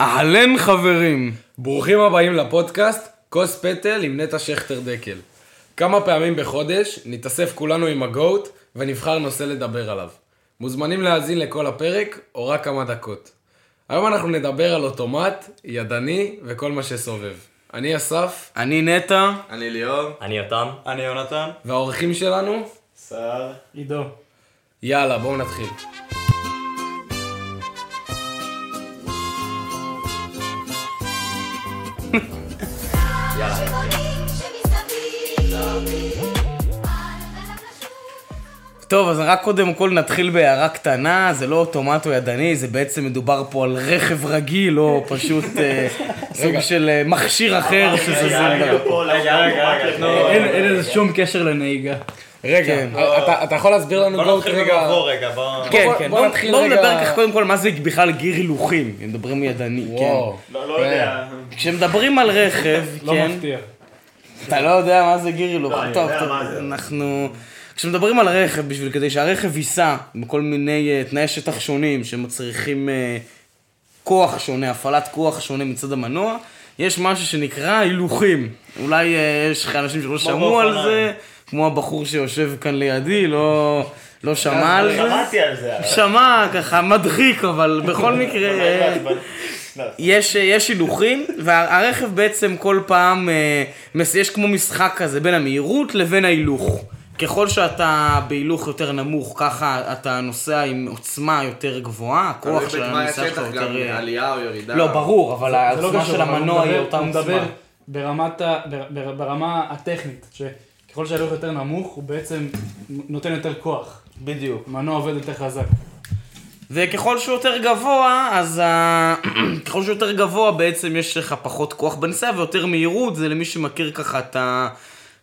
אהלן חברים, ברוכים הבאים לפודקאסט כוס פטל עם נטע שכטר דקל. כמה פעמים בחודש נתאסף כולנו עם הגוט ונבחר נושא לדבר עליו. מוזמנים להאזין לכל הפרק או רק כמה דקות. היום אנחנו נדבר על אוטומט, ידני וכל מה שסובב. אני אסף, אני נטע, אני ליאור. אני יותם. אני יונתן. והאורחים שלנו, סער. עידו. יאללה בואו נתחיל. טוב אז רק קודם כל נתחיל בהערה קטנה, זה לא אוטומט או ידני, זה בעצם מדובר פה על רכב רגיל או פשוט אה, סוג של אה, מכשיר אחר שזה זה. רגע, רגע, רגע. אין אין לזה שום קשר לנהיגה. רגע, כן. אתה, אתה יכול להסביר לנו בוא גוט נתחיל רגע? במבוא רגע, בוא... כן, כן, בוא בואו בואו נדבר ככה קודם כל מה זה בכלל גיר הילוכים, אם מדברים ידני, כן. לא לא יודע. כשמדברים על רכב, לא כן, מפתיע. אתה לא יודע מה זה גיר הילוך, לא, טוב. אנחנו... כשמדברים על רכב, בשביל כדי שהרכב ייסע בכל מיני אה, תנאי שטח שונים שמצריכים אה, כוח שונה, הפעלת כוח שונה מצד המנוע, יש משהו שנקרא הילוכים. אולי אה, יש לך אנשים שלא שמעו על. זה, כמו הבחור שיושב כאן לידי, לא, לא שמע על זה. שמעתי על זה. שמע, ככה, מדחיק, אבל בכל מקרה... יש, אה, יש הילוכים, והרכב בעצם כל פעם, אה, יש כמו משחק כזה בין המהירות לבין ההילוך. ככל שאתה בהילוך יותר נמוך, ככה אתה נוסע עם עוצמה יותר גבוהה, הכוח של הנסיעה שלך יותר... אה, עלייה או ירידה. לא, ברור, אבל לא העוצמה של המנוע היא אותה הוא מדבר עוצמה. ברמת ה- בר- בר- ברמה הטכנית, שככל שההילוך יותר נמוך, הוא בעצם נותן יותר כוח. בדיוק. המנוע עובד יותר חזק. וככל שהוא יותר גבוה, אז ה... ככל שהוא יותר גבוה בעצם יש לך פחות כוח בנסיעה ויותר מהירות, זה למי שמכיר ככה את ה...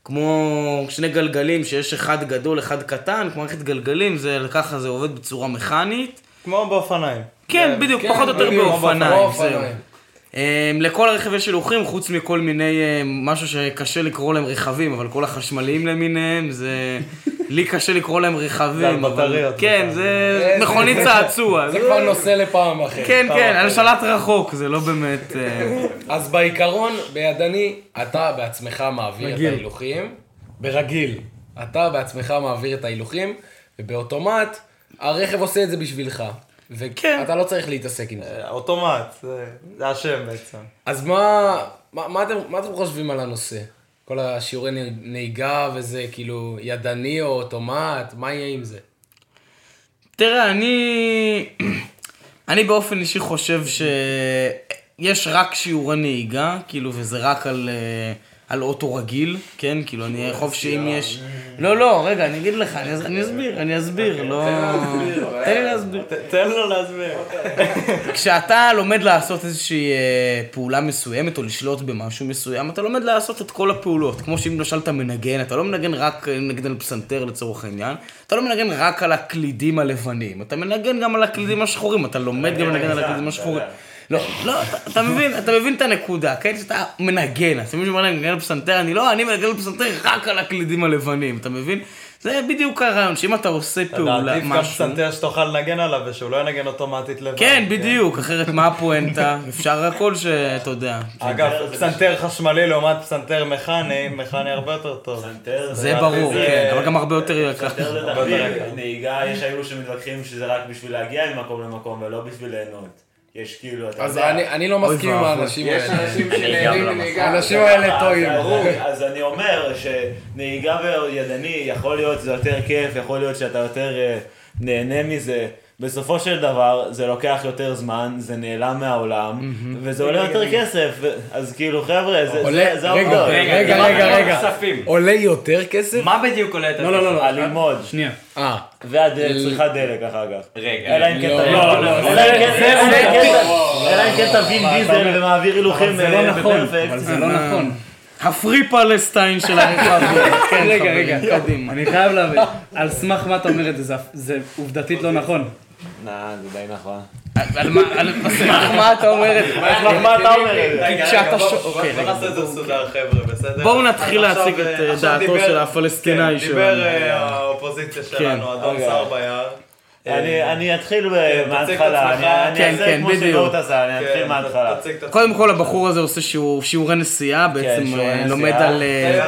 כמו שני גלגלים שיש אחד גדול, אחד קטן, כמו מערכת גלגלים, זה ככה זה עובד בצורה מכנית. כמו באופניים. כן, בדיוק, כן, פחות או יותר באופניים. זהו. אמ, לכל הרכב יש הילוכים, חוץ מכל מיני, אמ, משהו שקשה לקרוא להם רכבים, אבל כל החשמליים למיניהם, זה... לי קשה לקרוא להם רכבים. זה על בטריות כן, בכלל. זה מכונית צעצוע. זה כבר נושא לפעם אחרת. כן, כן. על שלט רחוק, זה לא באמת... אה, אז בעיקרון, בידני, אתה בעצמך מעביר את. ההילוכים. ברגיל. אתה בעצמך מעביר את ההילוכים, ובאוטומט, הרכב עושה את זה בשבילך. כן. ואתה לא צריך להתעסק עם זה. אה, אוטומט, זה- השם בעצם. אז מה, מה, מה, אתם, מה אתם חושבים על הנושא? כל השיעורי נהיגה וזה, כאילו, ידני או אוטומט, מה יהיה עם זה? תראה, אני... אני באופן אישי חושב שיש רק שיעורי נהיגה, כאילו, וזה רק על, אה, על אוטו רגיל, כן? כאילו, אני חושב שאם יש... לא, לא, רגע, אני אגיד לך, אני אס- אני אסביר, אני אסביר, לא... תן לי להסביר. תן לו להסביר. כשאתה לומד לעשות איזושהי אה, פעולה מסוימת או לשלוט במשהו מסוים, אתה לומד לעשות את כל הפעולות. כמו שאם למשל אתה מנגן, אתה לא מנגן רק אה, נגן על פסנתר לצורך העניין, אתה לא מנגן רק על הקלידים הלבנים, אתה מנגן גם על הקלידים השחורים, אתה לומד גם לנגן על הקלידים השחורים. לא, לא, אתה, אתה מבין, אתה מבין את הנקודה, כן? שאתה מנגן, אז מישהו אומר להם, מנגן על פסנתר, אני לא, אני מנגן על פסנתר רק על הקלידים הלבנים, אתה מבין? זה בדיוק הרעיון, שאם אתה עושה פעולה, עדיף גם משהו... פסנתר שתוכל לנגן עליו ושהוא לא ינגן אוטומטית לבד. כן, בדיוק, אחרת מה הפואנטה? אפשר הכל שאתה יודע. אגב, פסנתר חשמלי לעומת פסנתר מכני, מכני הרבה יותר טוב. פסנתר זה ברור, כן, אבל גם הרבה יותר יקר. פסנתר לדעתי. נהיגה, יש כאלו שמתווכחים שזה רק בשביל להגיע ממקום למקום ולא בשביל ליהנות. יש כאילו, אתה אז יודע. אני, אני לא מסכים עם. האנשים יש האלה. אנשים שנהנים מנהיגה. האנשים האלה טועים. אז- אז אני אומר שנהיגה בידני, יכול להיות שזה יותר כיף, יכול להיות שאתה יותר אה, נהנה מזה. בסופו של דבר, זה לוקח יותר זמן, זה נעלם מהעולם, וזה עולה יותר כסף, אז כאילו חבר'ה, זה- זה רגע, העובדות. רגע, רגע, רגע, עולה יותר כסף? מה בדיוק עולה את לא, לא, לא, לא. הלימוד. שנייה. אה, והצריכת דלק אחר כך. רגע, אלא אם כן לא, לא, לא, תבין דיזל ומעביר הילוכים זה לא אה, נכון, בפרפקט. אבל זה לא נכון. הפרי פלסטיין של הרכבים. כן, רגע, רגע, קדימה. אני חייב להבין, על סמך מה אתה אומר את זה- זה עובדתית לא נכון. Nah, זה די נכון. על מה, על סמך מה אתה אומר את זה? מה אתה אומר? את זה? כשאתה ש... אוקיי, בוא רגע. נעשה את זה מסודר חבר'ה, בסדר? בואו נתחיל להציג את, אה, דעתו של הפלסטינאי כן, שלנו. דיבר אה, האופוזיציה שלנו, כן. אדון אוקיי. שר ביער. אני אה, אני אתחיל כן, מההתחלה. אני אני כן, אעשה כן, כמו בדיוק. שגאות עשה, אני אתחיל כן, מההתחלה. קודם כל הבחור הזה עושה שיעור- שיעורי נסיעה, בעצם שיעורי אה, נסיעה. לומד על... אה,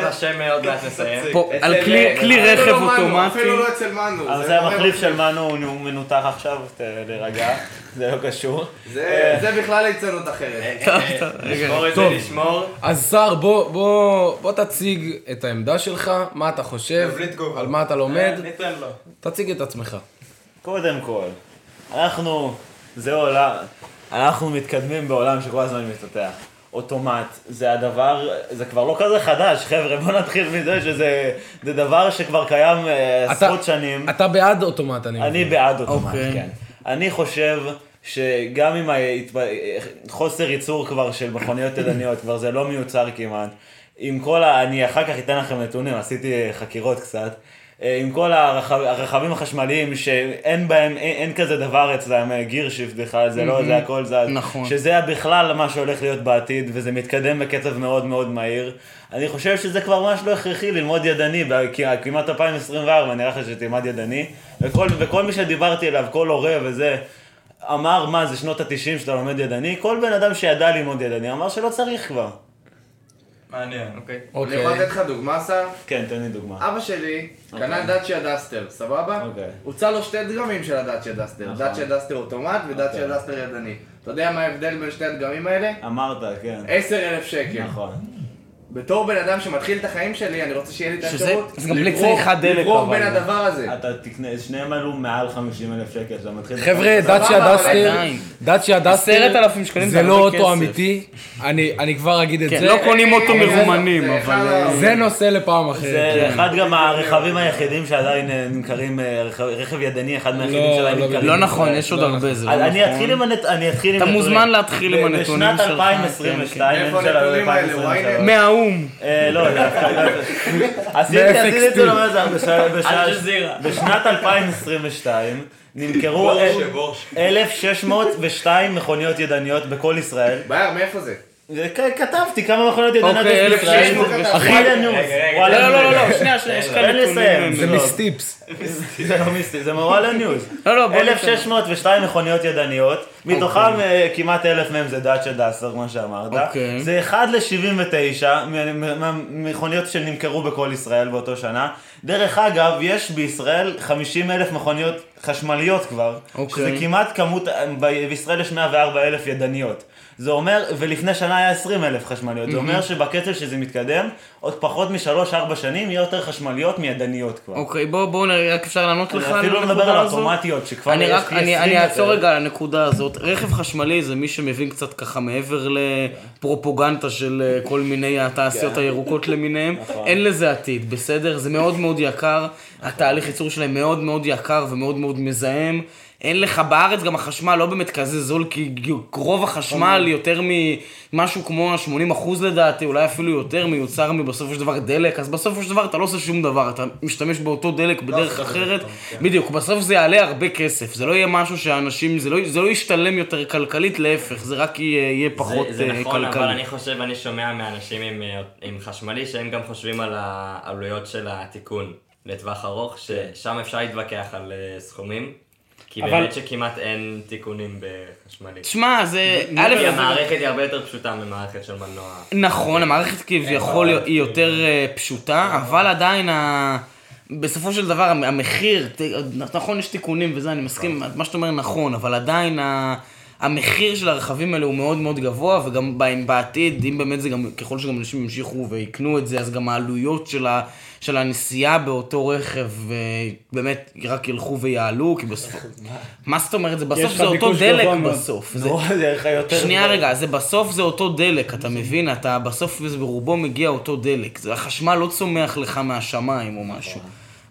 על כלי- רכב לא אוטומטי. אפילו לא אצל מנו. אבל זה מראה המחליף. של מנו, הוא מנותח עכשיו, להירגע, זה לא קשור. זה בכלל ליצנות אחרת. לשמור את זה, טוב. לשמור. אז סער, בוא, תציג את העמדה שלך, מה אתה חושב. על מה אתה לומד, ניתן לו. תציג את עצמך. קודם כל, אנחנו, זה עולם, אנחנו מתקדמים בעולם שכל הזמן מתפתח. אוטומט, זה הדבר, זה כבר לא כזה חדש, חבר'ה, בוא נתחיל מזה שזה זה דבר שכבר קיים אה, אתה- עשרות שנים. אתה בעד אוטומט, אני אני מבין. בעד אוטומט, אוקיי. כן. אני חושב שגם עם ההתפ- חוסר ייצור כבר של מכוניות ידניות, כבר זה לא מיוצר כמעט. עם כל ה... אני אחר כך אתן לכם נתונים, עשיתי חקירות קצת. אה, עם כל הרכב, הרכבים החשמליים שאין בהם, אין, אין כזה דבר אצלם, אה, gear shift בכלל, זה לא, זה הכל זז. נכון. שזה בכלל מה שהולך להיות בעתיד, וזה מתקדם בקצב מאוד מאוד מהיר. אני חושב שזה כבר ממש לא הכרחי ללמוד ידני, כמעט 2024, נראה לך שתלמד ידני. וכל, וכל מי שדיברתי אליו, כל הורה וזה, אמר, מה, זה שנות ה-90 שאתה לומד ידני? כל בן אדם שידע ללמוד ידני אמר שלא צריך כבר. מעניין. אוקיי. אני אוקיי. יכול לתת לך דוגמה, שר? כן, תן לי דוגמה. אבא שלי קנה דאצ'יה דסטר, סבבה? אוקיי. הוצע לו שתי דגמים של הדאצ'יה דסטר, נכון. דאצ'יה דסטר אוטומט ודאצ'יה אוקיי. דסטר ידני. אתה יודע מה ההבדל בין שתי הדגמים האלה? אמרת, כן. עשר אלף שקל. נכון. בתור בן אדם שמתחיל את החיים שלי, אני רוצה שיהיה לי את האפשרות זה גם בלי צריכת דלק, לברור. בין הדבר הזה. אתה תקנה, שניהם עלו מעל 50 אלף שקל, שאתה מתחיל... חבר'ה, דאצ'יה דסטר. דאצ'יה דסטר, 10,000 שקלים זה זה לא אוטו. אמיתי, אני אני כבר אגיד את כן, זה. לא קונים אוטו זה- מרומנים, זה אבל... זה נושא לפעם אחרת. זה אחד גם הרכבים היחידים שעדיין אה, נמכרים, אה, רכב- ידני, אחד מהיחידים לא, שעדיין לא נמכרים. לא נכון. יש עוד לא הרבה, זה לא אז אני נכון. אתחיל עם הנתונים, אני אתחיל עם אתה. מוזמן להתחיל עם הנתונים בשנת שלך, 2022, האלה? 2023. מהאו"ם. אה, לא, דווקא, עשיתי את זה לא אל-ג'זירה. בשנת 2022 נמכרו 1,602 מכוניות ידניות בכל ישראל. מאיפה זה? זה כ- כתבתי כמה מכוניות ידניות אוקיי, יש בישראל. 1,602. אחי, וואלה לא, לא, לא. לא, שנייה, שנייה, יש כאן. נתונים. זה לא. מסטיפס. זה לא מיסטי, זה מוואלה ניוז. לא, לא, בוא ניתן. 1,602 מכוניות ידניות, מתוכם אה, כמעט 1,000 מהם זה דאצ'ה דאסר, כמו שאמרת. אוקיי. זה 1 ל-79 מהמכוניות שנמכרו בכל ישראל באותו שנה. דרך אגב, יש בישראל 50 אלף מכוניות חשמליות כבר, אוקיי. שזה כמעט כמות, אה, ב- בישראל יש 104 אלף ידניות. זה אומר, ולפני שנה היה 20 אלף חשמליות, זה אומר שבקצב שזה מתקדם, עוד פחות משלוש-ארבע שנים יהיה יותר חשמליות מידניות כבר. אוקיי, בוא, בואו נראה, רק אפשר לענות לך אני אפילו לא מדבר הנקודה על הזאת? אוטומטיות, שכבר אני יש אני, 20 אני אעצור. רגע על הנקודה הזאת. רכב חשמלי זה מי שמבין קצת ככה מעבר לפרופוגנדה של אה, כל מיני התעשיות הירוקות למיניהם. אין לזה עתיד, בסדר? זה מאוד מאוד יקר. התהליך ייצור שלהם מאוד מאוד יקר ומאוד מאוד מזהם. אין לך בארץ גם החשמל לא באמת כזה זול, כי רוב החשמל יותר ממשהו כמו 80 אחוז לדעתי, אולי אפילו יותר, מיוצר מבסופו של דבר דלק, אז בסופו של דבר אתה לא עושה שום דבר, אתה משתמש באותו דלק בדרך אחרת, בדיוק, בסוף זה יעלה הרבה כסף, זה לא יהיה משהו שאנשים, זה לא, זה לא ישתלם יותר כלכלית, להפך, זה רק יהיה, פחות זה, זה אה, נכון, אבל כלכלי. אני חושב, אני שומע מאנשים עם, אה, עם חשמלי שהם גם חושבים על העלויות של התיקון לטווח ארוך, ששם אפשר להתווכח על אה, סכומים, כי אבל- באמת שכמעט אין תיקונים בחשמלי. תשמע, זה, א', כי המערכת היא הרבה יותר פשוטה ממערכת של מנוע. נכון, המערכת כביכול היא יותר אה, פשוטה, אבל עדיין ה... בסופו של דבר המ- המחיר, נכון יש תיקונים וזה, אני מסכים, מה שאתה אומר נכון, אבל עדיין ה... המחיר של הרכבים האלה הוא מאוד מאוד גבוה, וגם בעתיד, אם באמת זה גם, ככל שגם אנשים ימשיכו ויקנו את זה, אז גם העלויות של, ה, של הנסיעה באותו רכב אה, באמת רק ילכו ויעלו, כי בסוף... מה זאת אומרת? זה בסוף זה אותו דלק גבוה. בסוף. זה-. שנייה רגע, זה בסוף זה אותו דלק, אתה מבין? אתה בסוף זה ברובו מגיע אותו דלק. זה החשמל לא צומח לך מהשמיים או משהו.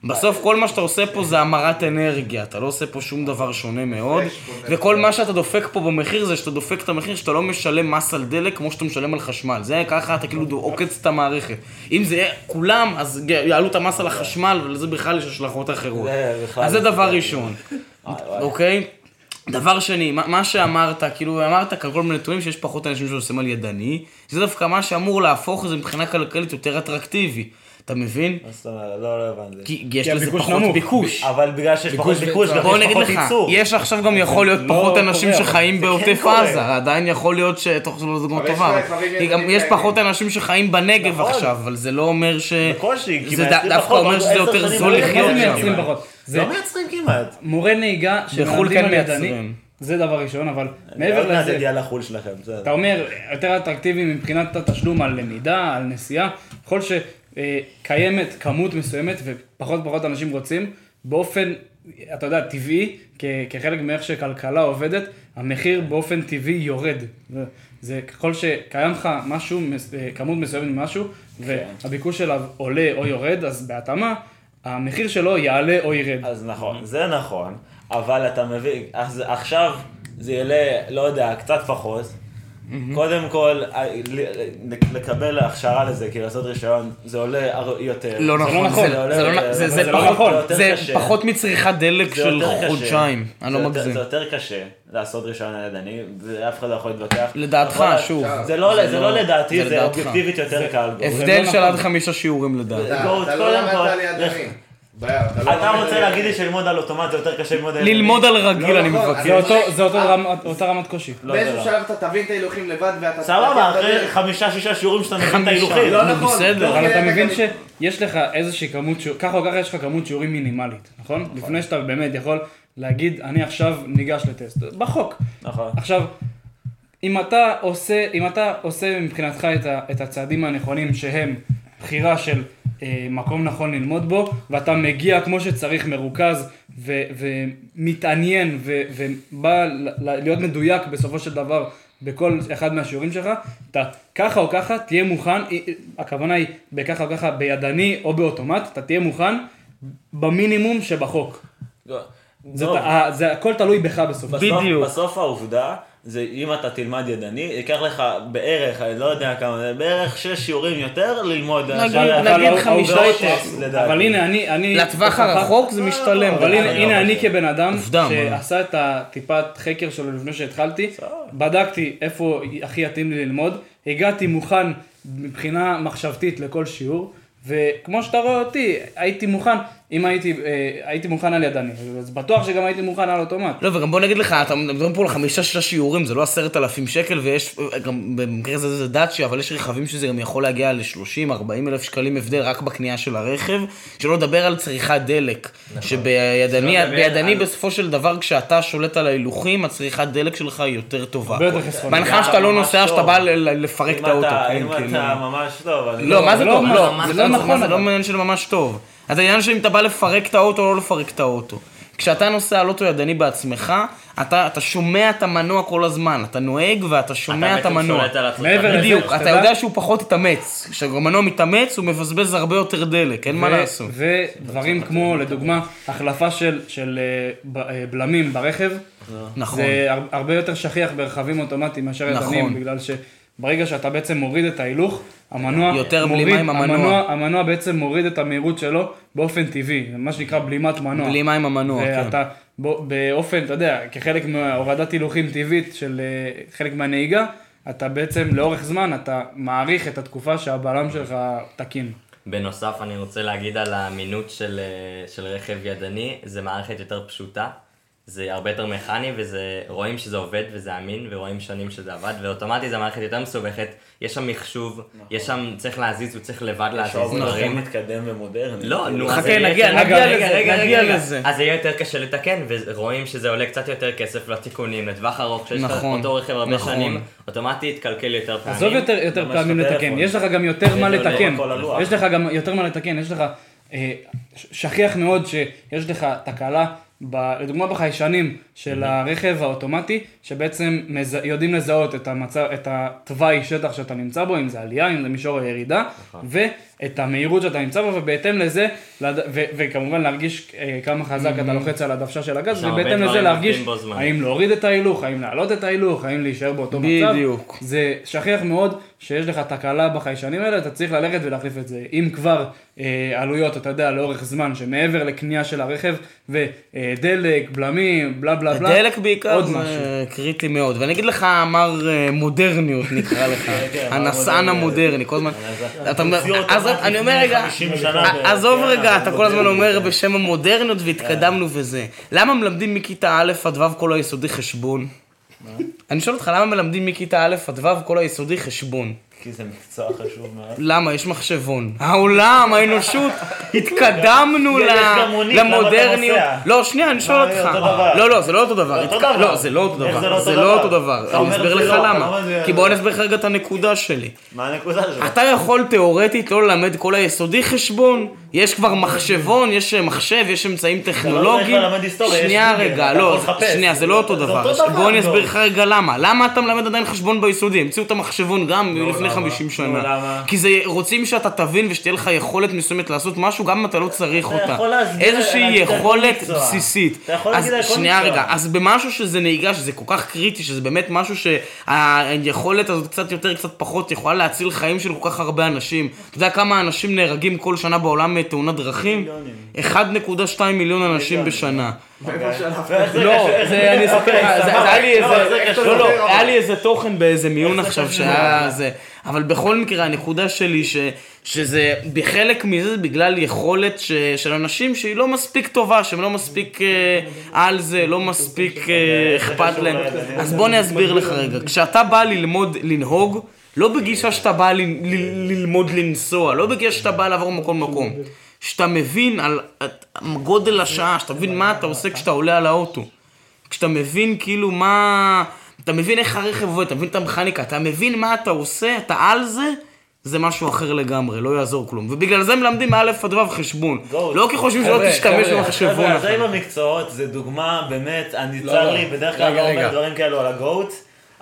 בסוף כל מה שאתה עושה פה זה המרת אנרגיה, אתה לא עושה פה שום דבר שונה מאוד, וכל מה שאתה דופק פה במחיר זה שאתה דופק את המחיר שאתה לא משלם מס על דלק כמו שאתה משלם על חשמל, זה ככה אתה כאילו עוקץ את המערכת. אם זה יהיה כולם, אז יעלו את המס על החשמל, ולזה בכלל יש השלכות אחרות. אז זה לא דבר. ראשון, אוקיי? דבר שני, מה, מה שאמרת, כאילו אמרת כאן כל מיני נתונים שיש פחות אנשים שעושים על ידני, זה דווקא מה שאמור להפוך את זה מבחינה כלכלית יותר אטרקטיבי. אתה מבין? מה זאת אומרת? לא, לא הבנתי. כי יש לזה פחות נמוך. ביקוש. אבל בגלל שיש פחות ביקוש ביקוש, גם בוא יש נגיד פחות לך, ייצור. יש עכשיו גם יכול להיות לא פחות אנשים. שחיים כן בעוטף. עזה, עדיין יכול להיות ש... טובה. כבר דברים כי גם ידועים יש. פחות אנשים שחיים בנגב נכון. עכשיו, אבל זה לא אומר ש... בקושי, כי זה מייצרים דווקא אומר שזה יותר זול לא לחיות זה שם. זה לא מייצרים כמעט. מורה נהיגה בחו"ל שמלמדים כן על ידני. זה דבר ראשון, אבל עוד מעבר מעט לזה, יגיע לחו"ל שלכם, בסדר. אתה אומר, יותר אטרקטיבי מבחינת התשלום על למידה, על נסיעה, ככל שקיימת כמות מסוימת ופחות ופחות אנשים רוצים, באופן, אתה יודע, טבעי, כ- כחלק מאיך שכלכלה עובדת, המחיר באופן טבעי יורד. זה- זה ככל שקיים לך משהו, אה, כמות מסוימת ממשהו, והביקוש אליו עולה או יורד, אז בהתאמה, המחיר שלו יעלה או ירד. אז נכון, זה נכון, אבל אתה מבין, אז עכשיו זה יעלה, לא יודע, קצת פחות. קודם כל, ה- ל- לקבל הכשרה לזה, כי לעשות רישיון, זה עולה יותר. לא נכון, לא נכון. זה- לא- לא נכון. זה יותר זה קשה. פחות מצריכת דלק זה של. חודשיים, אני לא מגזים. זה יותר קשה לעשות רישיון על ידני, ואף אחד לא יכול להתווכח. לדעתך, אבל- שוב. זה לא זה לא לדעתי, זה. אובייקטיבית יותר קל. הבדל לא של. עד חמישה שיעורים לדעתי. אתה לא קודם למדת כל, על ידני. אתה לא רוצה להגיד. לי שללמוד על אוטומט זה יותר קשה ללמוד על ידני? ללמוד על רגיל לא אני נכון, מבקש. זה אה. רמת- אותה רמת קושי. לא, באיזשהו לא. שלב אתה תבין את ההילוכים לבד ואתה... סבבה, אחרי. חמישה שישה שיעורים שאתה מבין את חמישה. ההילוכים. לא נכון. בסדר. תוך אבל כדי אתה מבין גם- שיש לך איזושהי כמות שיעורים, ככה או ככה יש לך כמות שיעורים מינימלית, נכון? לפני שאתה באמת יכול להגיד, אני עכשיו ניגש לטסט, בחוק. נכון. עכשיו, אם אתה עושה, אם אתה עושה מבחינתך את, ה, את הצעדים הנכונים שהם בחירה של מקום נכון ללמוד בו, ואתה מגיע כמו שצריך מרוכז ו, ומתעניין ו, ובא ל- ל- להיות מדויק בסופו של דבר בכל אחד מהשיעורים שלך, אתה ככה או ככה תהיה מוכן, אה, אה, הכוונה היא בככה או ככה בידני או באוטומט, אתה תהיה מוכן במינימום שבחוק. זה, טוב. ה- זה הכל תלוי בך בסופו של דבר. בסוף, בדיוק. בסוף העובדה, זה אם אתה תלמד ידני, ייקח לך בערך, אני לא יודע כמה, בערך שש שיעורים יותר ללמוד. נגיד- חמישה לדעתי. אבל הנה, אני... אני לטווח הרחוק זה משתלם. אבל הנה, אני לא. כבן אדם? שעשה את הטיפת חקר שלו לפני שהתחלתי, בדקתי איפה הכי יתאים לי ללמוד, הגעתי מוכן מבחינה מחשבתית לכל שיעור, וכמו שאתה רואה אותי, הייתי מוכן, אם הייתי, אה, הייתי מוכן על ידני, אז בטוח שגם הייתי מוכן על אוטומט. לא, וגם בוא נגיד לך, אתה מדברים פה על חמישה שישה שיעורים, זה לא עשרת אלפים שקל, ויש, גם במקרה הזה זה דאצ'י, אבל יש רכבים שזה גם יכול להגיע ל-30-40 אלף שקלים הבדל רק בקנייה של הרכב, שלא לדבר על צריכת דלק. שבידני שלא לדבר בידני על- בסופו של דבר, כשאתה שולט על ההילוכים, הצריכת דלק שלך היא יותר טובה. הרבה יותר חסכוני. בהנחה שאתה לא נוסע. שאתה בא לפרק את האוטו. כן, אם כאילו. אתה ממש טוב, אני לא, מה זה לא טוב? מה- לא, זה לא לא נכון, זה לא אבל. עניין של ממש טוב. אז העניין של אם אתה בא לפרק את האוטו או לא לפרק את האוטו. כשאתה נוסע על אוטו ידני בעצמך, אתה, אתה שומע את המנוע כל הזמן, אתה נוהג ואתה שומע את אתה בעצם המנוע. שולט על עצמך. מעבר לזה, בדיוק, שתדע- אתה יודע שהוא פחות התאמץ. כשהמנוע מתאמץ הוא מבזבז הרבה יותר דלק, אין מה ו- לעשות. ודברים כמו, לדוגמה, החלפה של, של ב- אה, בלמים ברכב, נכון. זה הר- הרבה יותר שכיח ברכבים אוטומטיים מאשר נכון. ידניים, בגלל שברגע שאתה בעצם מוריד את ההילוך, המנוע יותר מוריד, בלימה עם המנוע. המנוע בעצם מוריד את המהירות שלו באופן טבעי, מה שנקרא בלימת מנוע. בלימה עם המנוע, כן. ואתה בו- באופן, אתה יודע, כחלק מהורדת הילוכים טבעית של אה, חלק מהנהיגה, אתה בעצם לאורך זמן, אתה מעריך את התקופה שהבלם שלך תקין. בנוסף, אני רוצה להגיד על האמינות של, אה, של רכב ידני, זה מערכת יותר פשוטה, זה הרבה יותר מכני, וזה, רואים שזה עובד וזה אמין, ורואים שנים שזה עבד, ואוטומטי זה מערכת יותר מסובכת, יש שם מחשוב, יש שם, צריך להזיז, הוא צריך לבד להזיז נכון. דברים. מתקדם ומודרני. לא, נו, חכה, נגיע- נגיע רגע, לזה, רגע, נגיע רגע. לזה. אז זה יהיה יותר קשה לתקן, ורואים שזה עולה קצת יותר כסף לתיקונים, לטווח ארוך, שיש לך נכון, אותו רכב הרבה נכון. שנים, אוטומטי יתקלקל יותר פעמים. עזוב יותר, יותר פעמים. לתקן, יש לך גם יותר מה לתקן. יש לך גם יותר מה לתקן, יש לך, אה, שכיח מאוד שיש לך תקלה, ב, לדוגמה בחיישנים של הרכב האוטומטי, שבעצם מז, יודעים לזהות את המצב, את התוואי שטח שאתה נמצא בו, אם זה עלייה, אם זה מישור הירידה, ואת המהירות שאתה נמצא בו, ובהתאם לזה, לד- ו, וכמובן להרגיש אה, כמה חזק אתה לוחץ על הדוושה של הגז, ובהתאם לזה להרגיש. האם להוריד את ההילוך, האם להעלות את ההילוך, האם להישאר באותו מצב. בדיוק. זה שכיח מאוד שיש לך תקלה בחיישנים האלה, אתה צריך ללכת ולהחליף את זה. אם כבר אה, עלויות, אתה יודע, לאורך זמן, שמעבר לקנייה של הרכב, ודלק, בלמים, בלה בלה בלה, דלק בעיקר עוד זה משהו. קריטי מאוד. ואני אגיד לך, מר אה, מודרניות נקרא לך, כן, מר הנסען מודרני. המודרני, כל הזמן. אז עזוב, אני אומר רגע, 50 שנה ע- ב- עזוב כן, רגע, אתה כל הזמן. אומר בשם המודרניות והתקדמנו וזה. למה מלמדים מכיתה א' עד ו' כל היסודי חשבון? אני שואל אותך, למה מלמדים מכיתה א' עד ו' כל היסודי חשבון? כי זה מקצוע חשוב מאוד. למה? יש מחשבון. העולם, האנושות, התקדמנו למודרניות. לא, שנייה, אני שואל מה, אותך. דבר. לא, לא, זה לא אותו דבר. דבר. לא, זה לא אותו איך זה דבר. לא זה אותו לא דבר? אותו דבר. אתה אני אסביר לך לא, למה. כי בוא אני אסביר לך רגע את הנקודה שלי. מה הנקודה שלך? אתה יכול תיאורטית לא ללמד כל היסודי חשבון, יש כבר מחשבון, יש מחשב, יש אמצעים טכנולוגיים. שנייה רגע, לא. שנייה, זה לא אותו דבר. דבר, בוא אני לא. אסביר לך רגע למה. למה אתה מלמד עדיין חשבון ביסודי? המציאו את המחשבון גם לפני 50 שנה. למה? כי זה, רוצים שאתה תבין ושתהיה לך יכולת מסוימת לעשות משהו, גם אם אתה לא צריך אתה אותה. יכול להסביר, איזושהי יכולת. בסיסית. אתה יכול להגיד על כל שנייה מקצוע. רגע, אז במשהו שזה נהיגה, שזה כל כך קריטי, שזה באמת משהו שהיכולת הזאת קצת יותר, קצת פחות, יכולה להציל חיים של כל כך הרבה אנשים. אתה יודע כמה אנשים נהרגים כל שנה בעולם מתאונת דרכים? 1.2 מיליון אנשים בשנה. לא, זה, אני אספר לך, היה לי איזה, לא, לא, היה לי איזה תוכן באיזה מיון עכשיו שהיה זה, אבל בכל מקרה הנקודה שלי שזה, בחלק מזה זה בגלל יכולת של אנשים שהיא לא מספיק טובה, שהם לא מספיק אה, על זה, לא מספיק אה, אכפת להם, אז בוא אני אסביר לך רגע, כשאתה בא ללמוד לנהוג, לא בגישה שאתה בא ל, ל, ללמוד לנסוע, לא בגישה שאתה בא לעבור מקום למקום. שאתה מבין על את- גודל השעה, שאתה מבין מה אתה עושה כשאתה עולה על האוטו. כשאתה מבין כאילו מה... אתה מבין איך הרכב עובד, אתה מבין את המכניקה, אתה מבין מה אתה עושה, אתה על זה, זה משהו אחר לגמרי, לא יעזור כלום. ובגלל זה מלמדים מא' עד ו' חשבון. לא כי חושבים שלא תשתמש במחשבון. חבר'ה, אחר. עם המקצועות, זה דוגמה באמת, אני לא, צר לא. לי, בדרך כלל לא. אומר דברים כאלו על הגוט,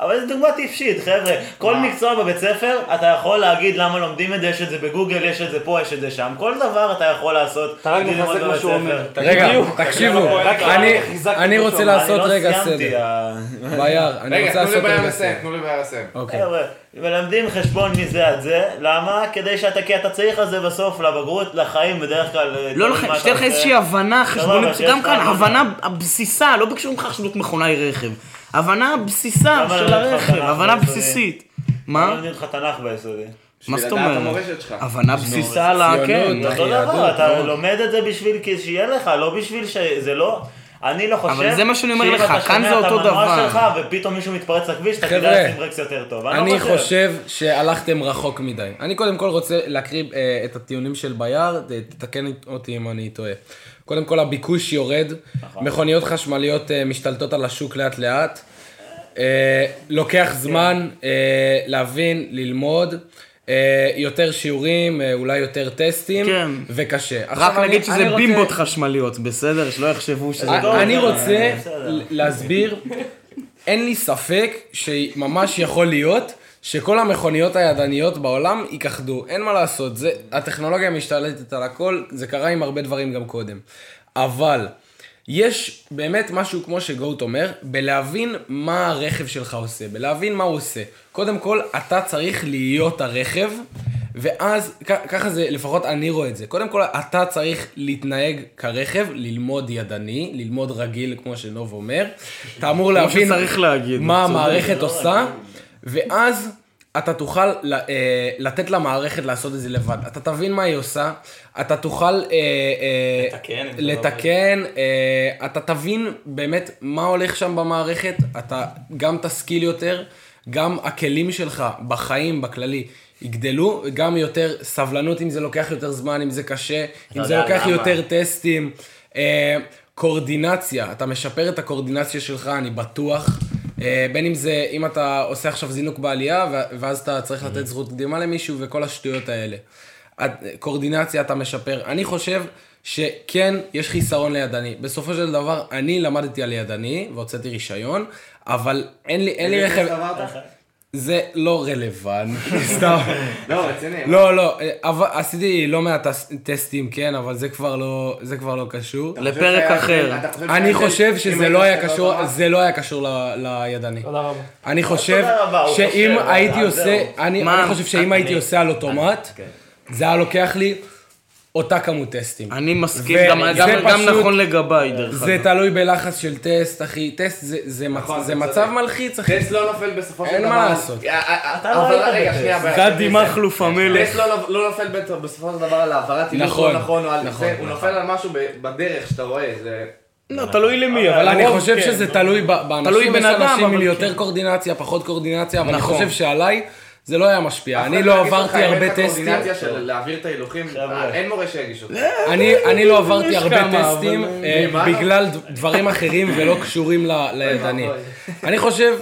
אבל זו דוגמה טיפשית, חבר'ה. כל מקצוע בבית ספר, אתה יכול להגיד למה לומדים את זה, יש את זה בגוגל, יש את זה פה, יש את זה שם. כל דבר אתה יכול לעשות. אתה רק מחזק מה שהוא. אומר. רגע, תקשיבו, אני- רוצה לעשות לא רגע סיימתי, סדר. ה- בייר, אני רגע, רוצה תנו לי לעשות רגע לסיים, סדר. תנו לי בעיה לסיים. אוקיי. חבר'ה, מלמדים חשבון מזה עד זה, למה? כדי שאתה, כי אתה צריך על זה בסוף לבגרות, לחיים, בדרך כלל. לא תלוי לך, מה שתהיה לך. איזושהי הבנה חשבונית, שיש גם לך כאן, הבנה. הבסיסה, לא ביקשו ממך חשבונות מכונאי רכב. הבנה בסיסה למה של הרכב, תנ"ך הבנה? בסיסית. לא מה? לומדים אותך תנ"ך ביסודי. מה זאת את אומרת? הבנה בסיסה על ה... כן. ציונות, אותו דבר, אתה לא? לומד את זה בשביל כי שיהיה לך, לא בשביל ש... זה לא... אני לא חושב... אבל זה מה שאני אומר שאם לך, אתה כאן שומע זה את אותו המנוע דבר. שלך ופתאום מישהו מתפרץ לכביש, אתה תדע לשים ברקס יותר טוב. אני לא חושב שהלכתם רחוק מדי. אני קודם כל רוצה להקריא אה, את הטיעונים של בייר, ת- תתקן אותי אם אני טועה. קודם כל הביקוש יורד, נכון. מכוניות חשמליות אה, משתלטות על השוק לאט לאט. אה, לוקח זמן אה, להבין, ללמוד. יותר שיעורים, אולי יותר טסטים, כן. וקשה. רק אני- נגיד אני שזה רוצה- בימבות חשמליות, בסדר? שלא יחשבו שזה... טוב, אני זה- רוצה בסדר. ל- להסביר, אין לי ספק שממש יכול להיות שכל המכוניות הידניות בעולם ייכחדו. אין מה לעשות, זה, הטכנולוגיה משתלטת על הכל, זה קרה עם הרבה דברים גם קודם. אבל יש באמת משהו כמו שגוט אומר, בלהבין מה הרכב שלך עושה, בלהבין מה הוא עושה. קודם כל, אתה צריך להיות הרכב, ואז, כ- ככה זה, לפחות אני רואה את זה. קודם כל, אתה צריך להתנהג כרכב, ללמוד ידני, ללמוד רגיל, כמו שנוב אומר. אתה אמור להבין מה. המערכת עושה, ואז אתה תוכל ל- אה, לתת למערכת לעשות את זה לבד. אתה תבין מה היא עושה, אתה תוכל אה, אה, לתקן, לתקן, אה, אתה תבין באמת מה הולך שם במערכת, אתה גם תשכיל יותר, גם הכלים שלך בחיים, בכללי, יגדלו, גם יותר סבלנות אם זה לוקח יותר זמן, אם זה קשה, אם זה לוקח למה. יותר טסטים. אה, קורדינציה, אתה משפר את הקורדינציה שלך, אני בטוח. אה, בין אם זה, אם אתה עושה עכשיו זינוק בעלייה, ואז אתה צריך לתת זכות קדימה למישהו וכל השטויות האלה. קורדינציה אתה משפר. אני חושב שכן, יש חיסרון לידני. בסופו של דבר, אני למדתי על ידני והוצאתי רישיון, אבל אין לי, אין לי רכב... זה לא רלוונטי, סתם. לא, רציני. לא, לא, אה, עשיתי לא מעט טס- טסטים, כן, אבל זה כבר לא, זה כבר לא קשור. לפרק אחר. אני חושב שזה לא היה קשור, אותו זה לא היה קשור לידני. תודה רבה. אני חושב שאם הייתי אבל עושה. אני חושב שאם הייתי עושה על אוטומט, זה היה לוקח לי אותה כמות טסטים. אני מסכים, וזה גם- גם גם פשוט- נכון לגביי, דרך זה אגב. תלוי בלחץ של טסט, אחי. טסט זה- זה מצ- נכון, זה אתה מצב. מלחיץ, אחי. טסט לא נופל בסופו של אין דבר. מה לעשות. אה, אה, אתה לא היית רגע, בטסט. גדי. מכלוף המלך. טסט לא- לא נופל בסופו של דבר על העברת הילוך נכון, לא נכון, נכון, זה, הוא נופל על משהו ב- בדרך שאתה רואה, זה... לא, תלוי למי, אבל אני חושב כן. שזה תלוי ב- באנשים, תלוי בן יש אדם, אנשים עם יותר כן. קורדינציה, פחות קורדינציה, אבל אני נכון. חושב שעליי זה לא היה משפיע. אני לא לך, עברתי הרבה טסטים. קואורדינציה של להעביר את ההילוכים, חבר'ה. אין מורה שיגיש אותך. אני, אני לא עברתי יש הרבה טסטים אה, ממה? בגלל דברים אחרים ולא קשורים לידני. אני חושב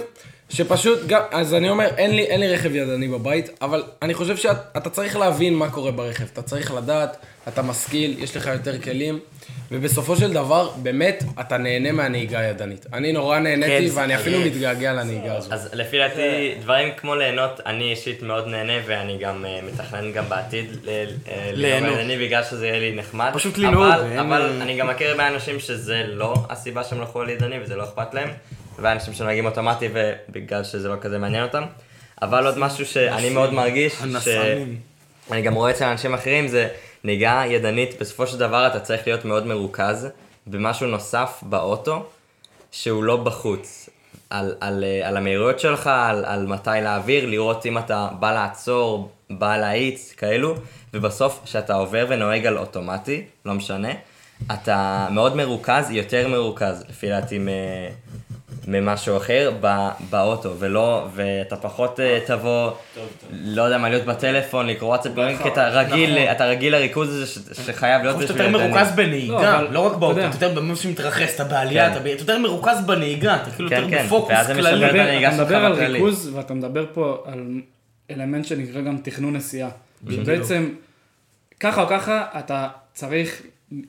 שפשוט, גם, אז אני אומר, אין לי, אין לי רכב ידני בבית, אבל אני חושב שאתה צריך להבין מה קורה ברכב. אתה צריך לדעת, אתה משכיל, יש לך יותר כלים, ובסופו של דבר, באמת, אתה נהנה מהנהיגה הידנית. אני נורא נהניתי, כן, ואני אפילו כיף. מתגעגע לנהיגה הזאת. אז לפי דעתי, דברים כמו ליהנות, אני אישית מאוד נהנה, ואני גם אה, מתכנן גם בעתיד ל- אה, ליהנות. בענייני בגלל שזה יהיה לי נחמד. פשוט לנהוג, אבל- אני גם מכיר הרבה אנשים שזה לא הסיבה שהם הלכו על ידני וזה לא אכפת להם, ואנשים שנוהגים אוטומטי ובגלל שזה לא כזה מעניין אותם. אבל עוד משהו שאני מאוד מרגיש, ש... הנסענים. אני גם רואה אצל אנשים אחרים, זה נהיגה ידנית, בסופו של דבר אתה צריך להיות מאוד מרוכז במשהו נוסף באוטו, שהוא לא בחוץ. על, על, אה, על המהירויות שלך, על, על מתי להעביר, לראות אם אתה בא לעצור, בא להאיץ, כאלו, ובסוף, כשאתה עובר ונוהג על אוטומטי, לא משנה, אתה מאוד מרוכז, יותר מרוכז, לפי דעתי, ממשהו אחר ב, באוטו, ולא, ואתה פחות אה, תבוא, לא יודע מה, להיות בטלפון, לקרוא וואטסאפ, כי אתה רגיל, אתה רגיל לריכוז הזה ש- שחייב להיות בשביל יותר ידני. מרוכז לא, בנהיגה, אבל- לא רק באוטו, אתה אתה. יותר במה שמתרחש, אתה בעלייה, כן. אתה אתה יותר מרוכז בנהיגה, אתה כאילו כן, יותר כן, בפוקוס ואז זה משפר כללי. את הנהיגה אתה מדבר על. ריכוז, ואתה מדבר פה על אלמנט שנקרא גם תכנון נסיעה. שבעצם, ככה או ככה, אתה צריך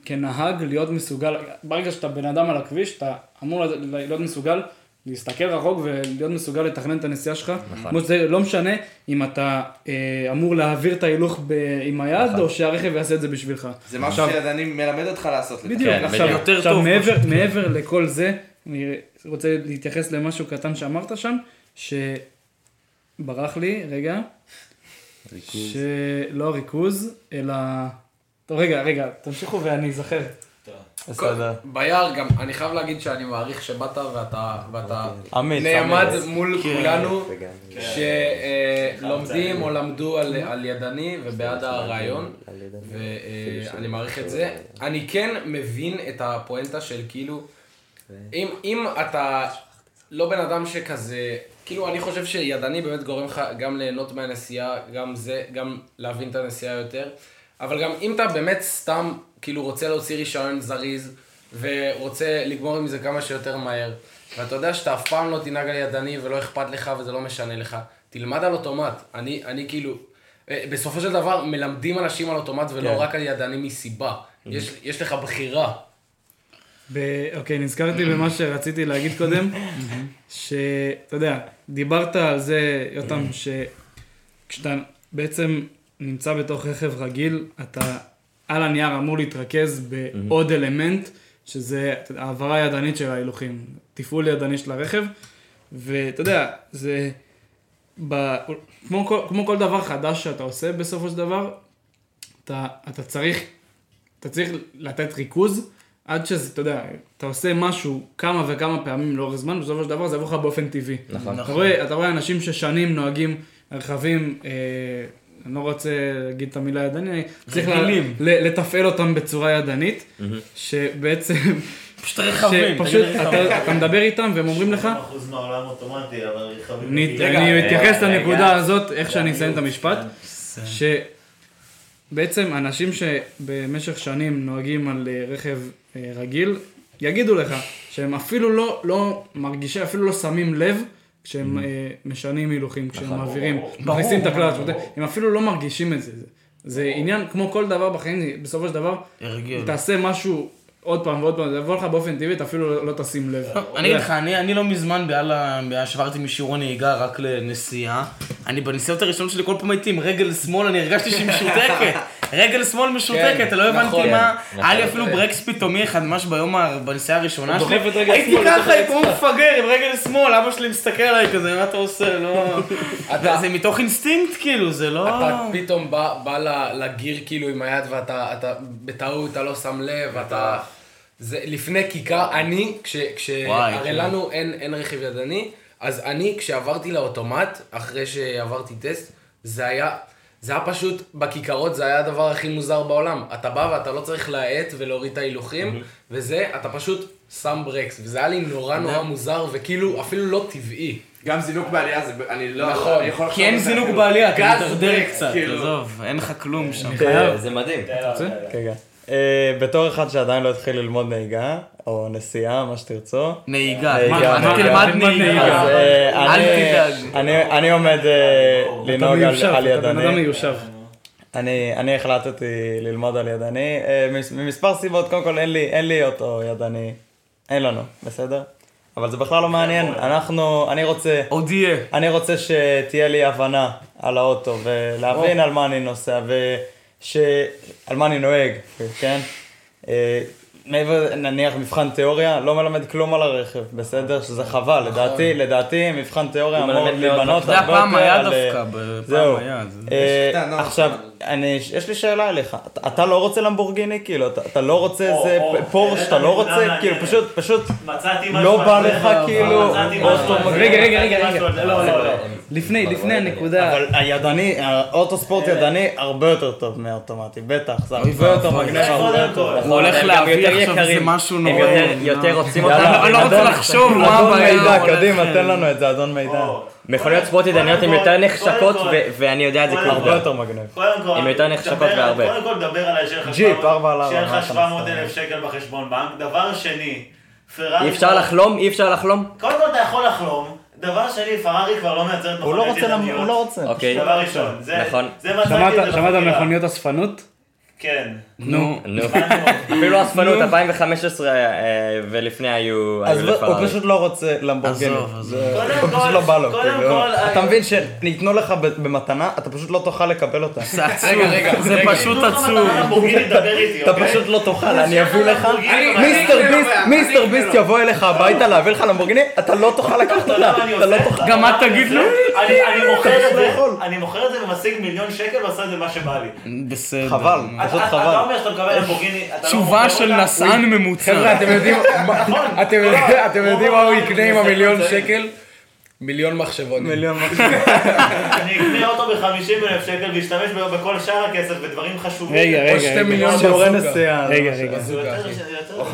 כנהג להיות מסוגל, ברגע שאתה בן אדם על הכביש, אתה אמור להיות מסוגל להסתכל רחוק ולהיות מסוגל לתכנן את הנסיעה שלך. נכון. שזה לא משנה אם אתה אה, אמור להעביר את ההילוך ב- עם היד, נכון. או שהרכב יעשה את זה בשבילך. זה משהו עכשיו- שידני מלמד אותך לעשות. בדיוק, כן, עכשיו, בדיוק. יותר עכשיו טוב מעבר, כן. מעבר לכל זה, אני רוצה להתייחס למשהו קטן שאמרת שם, שברח לי, רגע, שלא ריכוז, אלא, טוב רגע, רגע, תמשיכו ואני אזכר. בסדר. ביער גם, אני חייב להגיד שאני מעריך שבאת ואתה, ואתה נעמד. מול כן. כולנו שלומדים או למדו על, על ידני ובעד הרעיון, ואני מעריך את זה. אני כן מבין את הפואנטה של כאילו, אם, אם אתה לא בן אדם שכזה, כאילו אני חושב שידני באמת גורם לך גם ליהנות מהנסיעה, גם זה, גם להבין את הנסיעה יותר, אבל גם אם אתה באמת סתם כאילו רוצה להוציא רישיון זריז, ורוצה לגמור עם זה כמה שיותר מהר, ואתה יודע שאתה אף פעם לא תנהג על ידני ולא אכפת לך וזה לא משנה לך, תלמד על אוטומט. אני, אני כאילו, אה, בסופו של דבר מלמדים אנשים על אוטומט ולא כן. רק על ידני מסיבה. יש, יש לך בחירה. ב- אוקיי, נזכרתי במה שרציתי להגיד קודם, שאתה יודע, דיברת על זה, יותם, שכשאתה בעצם נמצא בתוך רכב רגיל, אתה על הנייר אמור להתרכז בעוד אלמנט, שזה העברה ידנית של ההילוכים, תפעול ידני של הרכב, ואתה יודע, זה... ב... כמו, כל, כמו כל דבר חדש שאתה עושה בסופו של דבר, אתה, אתה צריך אתה צריך לתת ריכוז עד שזה, אתה יודע, אתה עושה משהו כמה וכמה פעמים לאורך זמן, בסופו של דבר זה יבוא לך באופן טבעי. נכון. אתה רואה, אתה רואה אנשים ששנים נוהגים רכבים, אה, אני לא רוצה להגיד את המילה ידני, אני צריך לתפעל אותם בצורה ידנית, שבעצם, פשוט רכבים, רכבים. אתה, אתה מדבר איתם והם אומרים לך, אחוז מהעולם אוטומטי, אבל רכבים... אני, אתייחס רגע. לנקודה הזאת, איך שאני אסיים את בדיוק. המשפט, שבעצם אנשים שבמשך שנים נוהגים על אה, רכב אה, רגיל, יגידו לך שהם אפילו לא, לא מרגישים, אפילו לא שמים לב כשהם אה, משנים הילוכים, כשהם מעבירים, מכניסים את הכלל, הם אפילו לא מרגישים את זה. זה- עניין, כמו כל דבר בחיים, בסופו של דבר. תעשה משהו עוד פעם ועוד פעם, זה יבוא לך באופן טבעי, אתה אפילו לא- לא תשים לב. אני אגיד לך, אני, אני לא מזמן בעל ה... שברתי משיעור הנהיגה רק לנסיעה, אני בניסיונות הראשון שלי כל פעם הייתי עם רגל שמאל, אני הרגשתי שהיא משותקת. רגל שמאל משותקת, לא הבנתי נכון. מה... נכון. היה לי אפילו ברקס פתאומי אחד ממש ביום, בנסיעה הראשונה שלי. הייתי ככה, כמו מפגר עם רגל שמאל, אבא שלי מסתכל עליי כזה, מה אתה עושה? לא... זה מתוך אינסטינקט כאילו, זה לא... אתה פתאום בא, לגיר כאילו עם היד ואתה אתה, בטעות, אתה לא שם לב, אתה... זה לפני כיכר, אני, כש... כש וואי, הרי כן. לנו אין, אין רכב ידני, אז אני, כשעברתי לאוטומט, אחרי שעברתי טסט, זה היה... זה היה פשוט, בכיכרות זה היה הדבר הכי מוזר בעולם. אתה בא ואתה לא צריך להאט ולהוריד את ההילוכים, וזה, אתה פשוט שם ברקס. וזה היה לי נורא נורא מוזר, וכאילו אפילו לא טבעי. גם זינוק בעלייה זה, אני לא, נכון. אני יכול כי אין זינוק. בעלייה, אתה מתדרדר קצת, כאילו. עזוב, אין לך כלום שם. זה- זה מדהים. כן, כן, כן. אה, בתור אחד שעדיין לא התחיל ללמוד נהיגה, או נסיעה, מה שתרצו. נהיגה, נהיגה, אתה. תלמד נהיגה. אז אה, אל אני- תדאג. אני- אני עומד אה, לנהוג על- על אתה בן אדם ידני. מיושב. אני, אני החלטתי ללמוד על ידני, מס- ממספר סיבות, קודם כל אין לי, אין לי אותו ידני, אין לנו, בסדר? אבל זה בכלל לא מעניין, אנחנו, אני רוצה, עוד יהיה. אני רוצה שתהיה לי הבנה על האוטו, ולהבין על מה אני נוסע, וש... על מה אני נוהג, כן? אה, מעבר, נניח מבחן תיאוריה, לא מלמד כלום על הרכב, בסדר? שזה חבל, לדעתי, לדעתי מבחן תיאוריה אמור להיבנות זה הרבה הפעם יותר על, אה, דווקא, בפעם זהו. היה. זה- אה, יש קטן, עכשיו, נכון. יש לי שאלה אליך, אתה- לא רוצה למבורגיני? כאילו, אתה- לא רוצה איזה פורש, אתה לא רוצה? כאילו, פשוט, פשוט, לא בא זה. לך כאילו, זה. רגע, רגע, רגע, רגע. הם- לפני, לפני הנקודה. אבל הידני, האוטו ספורט ידני הרבה יותר טוב מהאוטומטי, בטח, זה הרבה יותר מגניב, הרבה יותר. כל. הוא הולך הם להביא יותר עכשיו איזה. משהו הם נורא. אני יותר לא- רוצים אותם. אני לא רוצה אדון- לחשוב מה אדון הבעיה. מידע, הולך- קדימה, תן לנו את זה, אדון מידע. מכוניות ספורט ידניות הן יותר נחשקות, ואני יודע את זה כבר. הרבה יותר מגניב. הן יותר נחשקות בהרבה. קודם כל, דבר עליי שיהיה לך ג'יפ, 700 ארבע על ארבע, שיהיה מה לך אתה 700 מסתכל? אלף שקל בחשבון בנק. דבר שני, פרארי... אי אפשר לחלום? אי אפשר לחלום? קודם כל אתה יכול לחלום. דבר שני, פרארי כבר לא מייצרת הוא לא מכוניות רוצה, ידניות. הוא לא רוצה. אוקיי. דבר ראשון. זה- נכון. זה מצאתי שמעת את זה שמעת בחקירה. מכוניות אספנות? כן. נו. נו. אפילו אספנות 2015 אה, ולפני היו אז הוא. פשוט לא רוצה קודם הוא כל- פשוט לא בא לו, קודם כאילו. כל, אתה אה, מבין שניתנו לך ב- במתנה, אתה פשוט לא תוכל לקבל אותה. זה עצוב, רגע, רגע, זה. פשוט עצוב. אתה אוקיי? פשוט לא תוכל, אני אביא לך, מיסטר ביסט, מיסטר ביסט יבוא אליך הביתה להביא לך למבורגיני, אתה לא תוכל לקחת אותה, אני אתה לא? תוכל. גם מה תגיד לו? אני- מוכר את לא זה. אני מוכר את זה ומשיג מיליון שקל ועושה את זה מה שבא לי. בסדר. חבל, פשוט חבל. אומר שאתה מקבל למבורגיני, אתה לא תשובה של? נסען ממוצע. חבר'ה, אתם יודעים, מה- אתם יודעים- אתם יודעים מה הוא יקנה עם המיליון שקל? מיליון מחשבות. מיליון אני אקנה אותו ב-50 אלף שקל ואשתמש בכל שאר הכסף בדברים חשובים. רגע, או רגע, שתי רגע. מיליון שיעורי. נסיעה. רגע, רגע. זה יותר-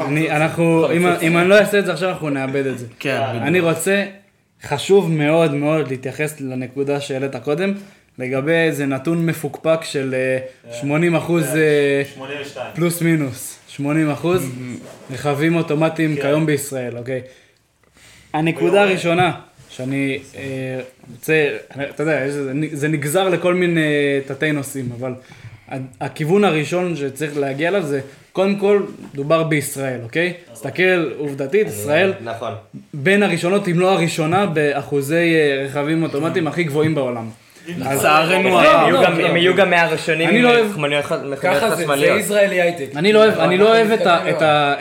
אני, אנחנו, אם, אם אני לא אעשה את זה עכשיו, אנחנו נאבד את זה. כן, בדיוק. אני רוצה, חשוב מאוד מאוד להתייחס לנקודה שהעלית קודם, לגבי איזה נתון מפוקפק של אה, 80 אחוז אה, 82. פלוס מינוס, 80 אחוז רכבים אוטומטיים כן. כיום בישראל, אוקיי? הנקודה הראשונה שאני אה, רוצה, אתה יודע, זה נגזר לכל מיני תתי נושאים, אבל הכיוון הראשון שצריך להגיע אליו זה, קודם כל, דובר בישראל, אוקיי? תסתכל עובדתית, ישראל נכון. בין הראשונות, אם לא הראשונה, באחוזי אה, רכבים אוטומטיים הכי גבוהים בעולם. לצערנו לא, הם. יהיו גם- הם יהיו גם מהראשונים אני עם לא אוהב- מכוניות ח- מכוניות ככה זה, חשמליות. ישראלי הייטק. אני לא אוהב, אני לא אוהב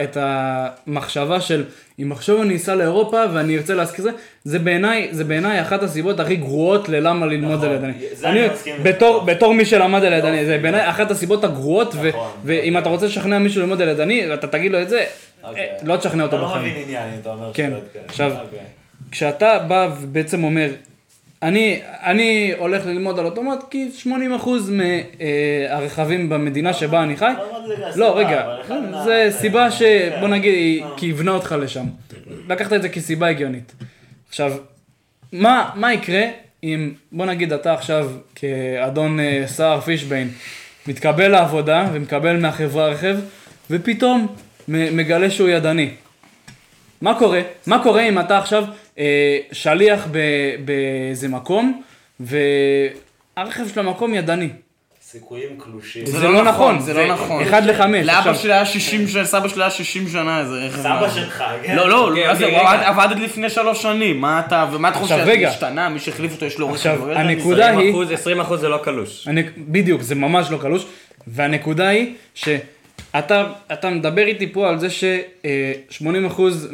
את, המחשבה של אם עכשיו אני אסע לאירופה ואני ארצה להזכיר זה, זה בעיניי, זה בעיניי אחת הסיבות הכי גרועות ללמה ללמוד על ידני. אני. בתור, בתור מי שלמד על ידני, זה בעיניי אחת הסיבות הגרועות, נכון. ואם אתה רוצה לשכנע מישהו ללמוד על ידני, ואתה תגיד לו את זה, אוקיי. אה, לא תשכנע אותו אתה לא בחיים. מבין עניין, אתה אומר כן. עכשיו, אוקיי. כשאתה בא ובעצם אומר, אני, אני הולך ללמוד על אוטומט כי 80% מהרכבים במדינה שבה אני חי, לא לא, רגע, מה- זה סיבה כן. שבוא נגיד היא כיוונה אותך לשם. לקחת את זה כסיבה הגיונית. עכשיו, מה, מה יקרה אם, בוא נגיד אתה עכשיו כאדון אה, סער פישביין, מתקבל לעבודה ומקבל מהחברה רכב, ופתאום מגלה שהוא ידני. מה קורה? מה קורה אם אתה עכשיו אה, שליח ב- באיזה מקום, והרכב של המקום ידני? סיכויים קלושים. זה לא נכון, זה לא נכון. אחד לחמש. לאבא שלי היה 60 שנה, סבא שלי היה 60 שנה איזה רכב. סבא שלך, כן? לא, לא, אוקיי, זה, אוקיי. עבד עבד עד לפני שלוש שנים, מה אתה, ומה אתה חושב, שזה. השתנה, מי שהחליף אותו יש לו רכב. עכשיו, לא הנקודה היא... 20 אחוז, 20 אחוז זה לא קלוש. אני, בדיוק, זה ממש לא קלוש. והנקודה היא שאתה אתה מדבר איתי פה על זה ש-80 אחוז,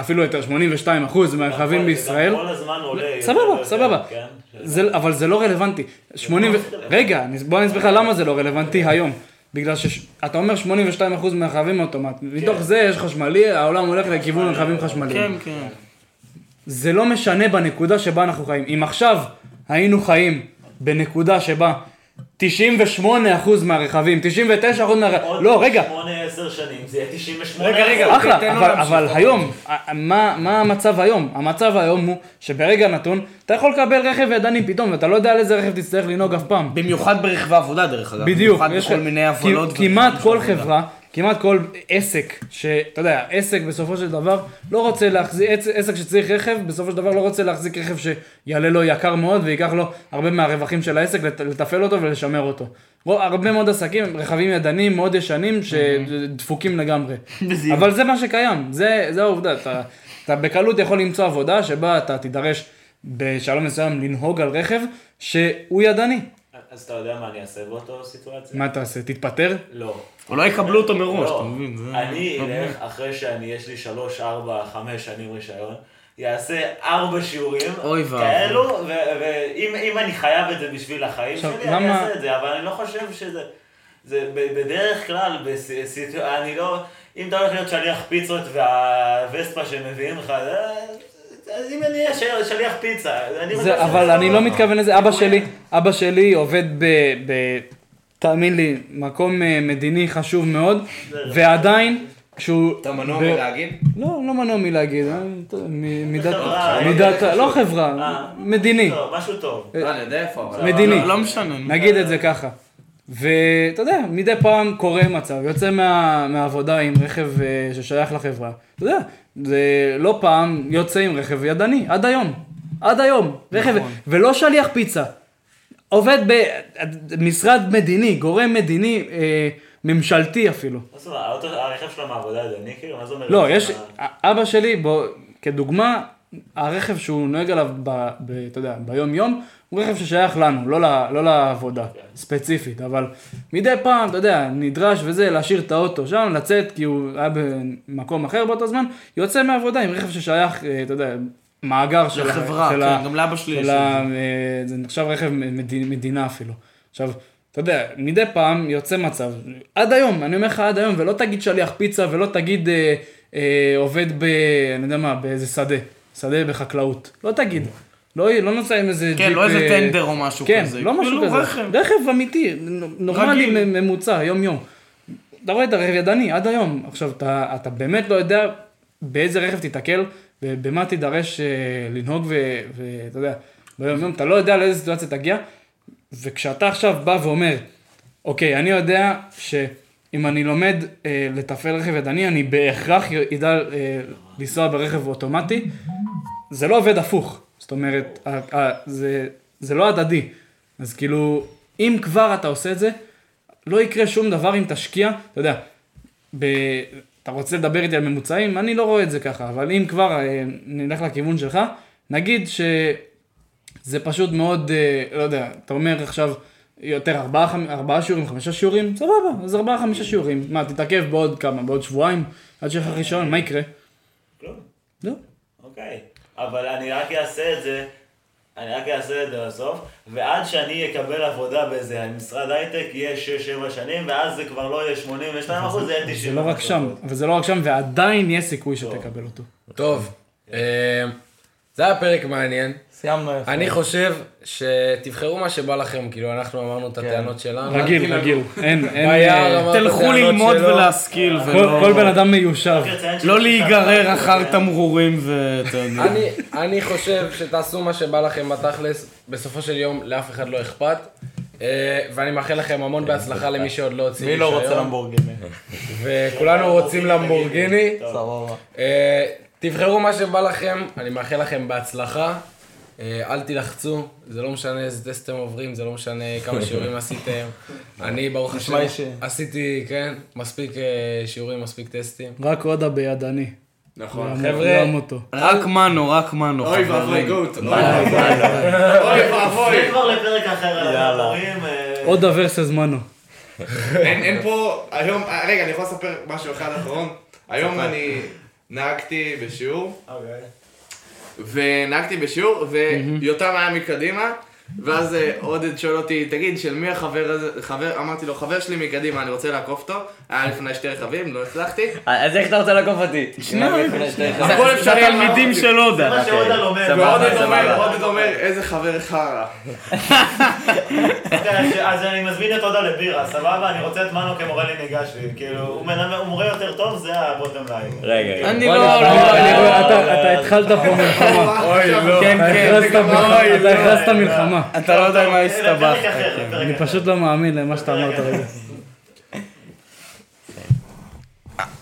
אפילו יותר, 82 אחוז מהרכבים גם בישראל, כל הזמן עולה. סבבה, סבבה. כן? זה, אבל זה לא רלוונטי. 80 ו... רגע, בוא אני אסביר לך למה זה לא רלוונטי היום. בגלל שאתה אומר 82% מהרכבים אוטומט, מתוך זה יש חשמלי, העולם הולך לכיוון רכבים חשמליים. כן, כן. זה לא משנה בנקודה שבה אנחנו חיים. אם עכשיו היינו חיים בנקודה שבה 98% מהרכבים, 99% מהרכבים, עוד לא רגע, 8-10 שנים, זה יהיה 98. רגע, רגע, אחלה, אבל, אבל. היום, מה, מה המצב היום? המצב היום הוא שברגע נתון, אתה יכול לקבל רכב ידני פתאום, ואתה לא יודע על איזה רכב תצטרך לנהוג אף פעם. במיוחד ברכבי עבודה דרך אגב. בדיוק, במיוחד בכל מיני. כ- כמעט כל. חברה, כמעט כל עסק, שאתה יודע, עסק בסופו של דבר לא רוצה להחזיק, עס- עסק שצריך רכב, בסופו של דבר לא רוצה להחזיק רכב שיעלה לו יקר מאוד וייקח לו הרבה מהרווחים של העסק לת- לתפעל אותו ולשמר אותו. הרבה מאוד עסקים, רכבים ידניים מאוד ישנים שדפוקים לגמרי. אבל זה מה שקיים, זה, זה העובדה, אתה, אתה בקלות יכול למצוא עבודה שבה אתה תידרש בשלום מסוים לנהוג על רכב שהוא ידני. אז אתה יודע מה אני אעשה באותו סיטואציה? מה תעשה, תתפטר? לא. או לא יקבלו אותו מראש, לא. אתה מבין? זה- אני אלך אחרי שאני, יש לי 3, 4, 5 שנים רישיון, יעשה 4 שיעורים אוי ואבוי. כאלו, ו- ואם אם אני חייב את זה בשביל החיים שלי, אני אעשה את זה, אבל אני לא חושב שזה... זה ב- בדרך כלל, אני לא... אם אתה הולך להיות שליח פיצות והווספה שמביאים לך, זה- אז אם אני אהיה של- שליח פיצה, אני זה, אבל אני לא מתכוון לזה, אבא. שלי, אבא שלי עובד ב... ב תאמין לי, מקום אה, מדיני חשוב מאוד, ועדיין, כשהוא... אתה מנוע מלהגיד? לא, לא מנוע מלהגיד, אה, מידת, חברה, מידת, אה, לא. חברה, אה, מדיני, טוב, משהו טוב. לא, אני יודע איפה, אבל... מדיני, לא- לא משנה. נגיד את זה ככה. ואתה יודע, מדי פעם קורה מצב, יוצא מה, מהעבודה עם רכב אה, ששייך לחברה. אתה יודע, זה לא פעם יוצא עם רכב ידני, עד היום. עד היום. רכב, ולא שליח פיצה. עובד במשרד מדיני, גורם מדיני, אה, ממשלתי אפילו. מה זאת אומרת, הרכב שלו מהעבודה ידני, כאילו, מה זה אומר? לא, יש, מה- אבא שלי, בוא, כדוגמה, הרכב שהוא נוהג עליו, ב, ב, אתה יודע, ביום יום, הוא רכב ששייך לנו, לא, ל, לא לעבודה, ספציפית, אבל מדי פעם, אתה יודע, נדרש וזה, להשאיר את האוטו שם, לצאת, כי הוא היה במקום אחר באותו זמן, יוצא מהעבודה עם רכב ששייך, אה, אתה יודע, מאגר של, לחברה, של כן, גם לאבא שלי יש את אה, זה נחשב רכב מדינה, מדינה אפילו. עכשיו, אתה יודע, מדי פעם יוצא מצב, עד היום, אני אומר לך עד היום, ולא תגיד שליח פיצה ולא תגיד אה, אה, עובד ב... אני יודע מה, באיזה שדה, שדה בחקלאות. לא תגיד. לא, לא נוסע עם איזה כן, ג'יפ... לא איזה אה, טנדר או משהו כן, כזה. לא משהו כאילו כזה. רכב. רכב אמיתי, נורמלי, רגיל. ממוצע, יום יום. אתה רואה את הרכב ידני עד היום. עכשיו, אתה, אתה באמת לא יודע באיזה רכב תיתקל ובמה תידרש אה, לנהוג ואתה יודע, ביום יום, אתה לא יודע לאיזה סיטואציה תגיע. וכשאתה עכשיו בא ואומר, אוקיי, אני יודע שאם אני לומד אה, לתפעל רכב ידני, אני בהכרח ידע אה, לנסוע ברכב אוטומטי, זה לא עובד הפוך. זאת אומרת, ה- ה- זה, זה לא הדדי. אז כאילו, אם כבר אתה עושה את זה, לא יקרה שום דבר אם תשקיע, אתה יודע, ב... אתה רוצה לדבר איתי על ממוצעים? אני לא רואה את זה ככה, אבל אם כבר אה, נלך לכיוון שלך, נגיד שזה פשוט מאוד, אה, לא יודע, אתה אומר עכשיו יותר ארבעה, חמ- ארבעה שיעורים, חמישה שיעורים, סבבה, אז ארבעה, חמישה שיעורים. מה, תתעכב בעוד כמה, בעוד שבועיים, עד שיהיה לך רישיון, מה יקרה? כלום. לא. אוקיי. אבל אני רק אעשה את זה, אני רק אעשה את זה בסוף, ועד שאני אקבל עבודה באיזה משרד הייטק, יהיה 6-7 שנים, ואז זה כבר לא יהיה 82 אחוז, זה יהיה 90 זה לא רק שם, אבל זה לא רק שם, ועדיין יש סיכוי. שתקבל אותו. טוב, אה, זה היה פרק מעניין. סיימנו יפה. אני חושב שתבחרו מה שבא לכם, כאילו אנחנו אמרנו את הטענות שלנו. רגיל, רגיל. אין, אין... אה, תלכו ללמוד. ולהשכיל, כל ולא... כל בן אדם מיושב. לא להיגרר אחר תמרורים יודע. אני, אני חושב שתעשו מה שבא לכם בתכלס, בסופו של יום לאף אחד לא אכפת. אה, ואני מאחל לכם המון בהצלחה למי שעוד לא הוציא מי לא רוצה. למבורגיני? וכולנו רוצים למבורגיני. סבבה. תבחרו מה שבא לכם, אני מאחל לכם בהצלחה. אה, אל תילחצו, זה לא משנה איזה טסט אתם עוברים, זה לא משנה כמה שיעורים עשיתם. אני, ברוך השם, עשיתי, כן, מספיק אה, שיעורים, מספיק טסטים. רק עודה בידני. נכון. חבר'ה. רק מנו, רק מנו. אוי חברים. ואבוי גוט. אוי ואבוי. אוי ואבוי. זה כבר לפרק אחר יאללה. אה, עודה ורסס מנו. אין פה, היום, רגע, אני יכול לספר משהו אחד אחרון? היום אני נהגתי בשיעור, ונהגתי בשיעור, ויותם היה מקדימה, ואז אה, עודד שואל אותי, תגיד, של מי החבר הזה, חבר, אמרתי לו, חבר שלי מקדימה, אני רוצה לעקוף אותו, היה לפני שתי רכבים, לא הצלחתי. אז איך אתה רוצה לעקוף אותי? הכל אפשרי, תלמידים של הודה. מה שעודה לומד. ועודד סבבה. אומר, עודד אומר, איזה חבר חרא. אוקיי, אז אני מזמין את הודה לבירה, סבבה? אני רוצה את מנו כמורה לנהיגה שלי. כאילו, הוא מורה יותר טוב, זה ה bottom line. רגע, רגע. אני לא- נפתח. לא- אני רואה, אתה- אתה התחלת פה מלחמה. אוי, לא. כן, כן. אתה הכרזת מלחמה. אתה לא יודע מה הסתבכת. אני. פשוט לא מאמין למה שאתה אמרת רגע.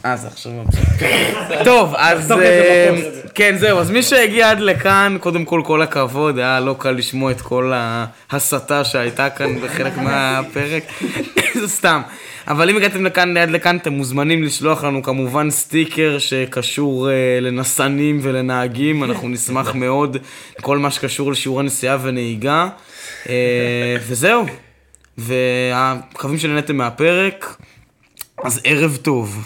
אה, זה עכשיו. טוב, אז אה, בפוסט. כן, זהו, אז מי שהגיע עד לכאן, קודם כל כל הכבוד, היה לא קל לשמוע את כל ההסתה שהייתה כאן בחלק מהפרק, זה סתם. אבל אם הגעתם לכאן, עד לכאן, אתם מוזמנים לשלוח לנו כמובן סטיקר שקשור אה, לנסנים ולנהגים, אנחנו נשמח מאוד לכל מה שקשור לשיעורי נסיעה ונהיגה. אה, וזהו, ומקווים שנהנתם מהפרק, אז ערב טוב.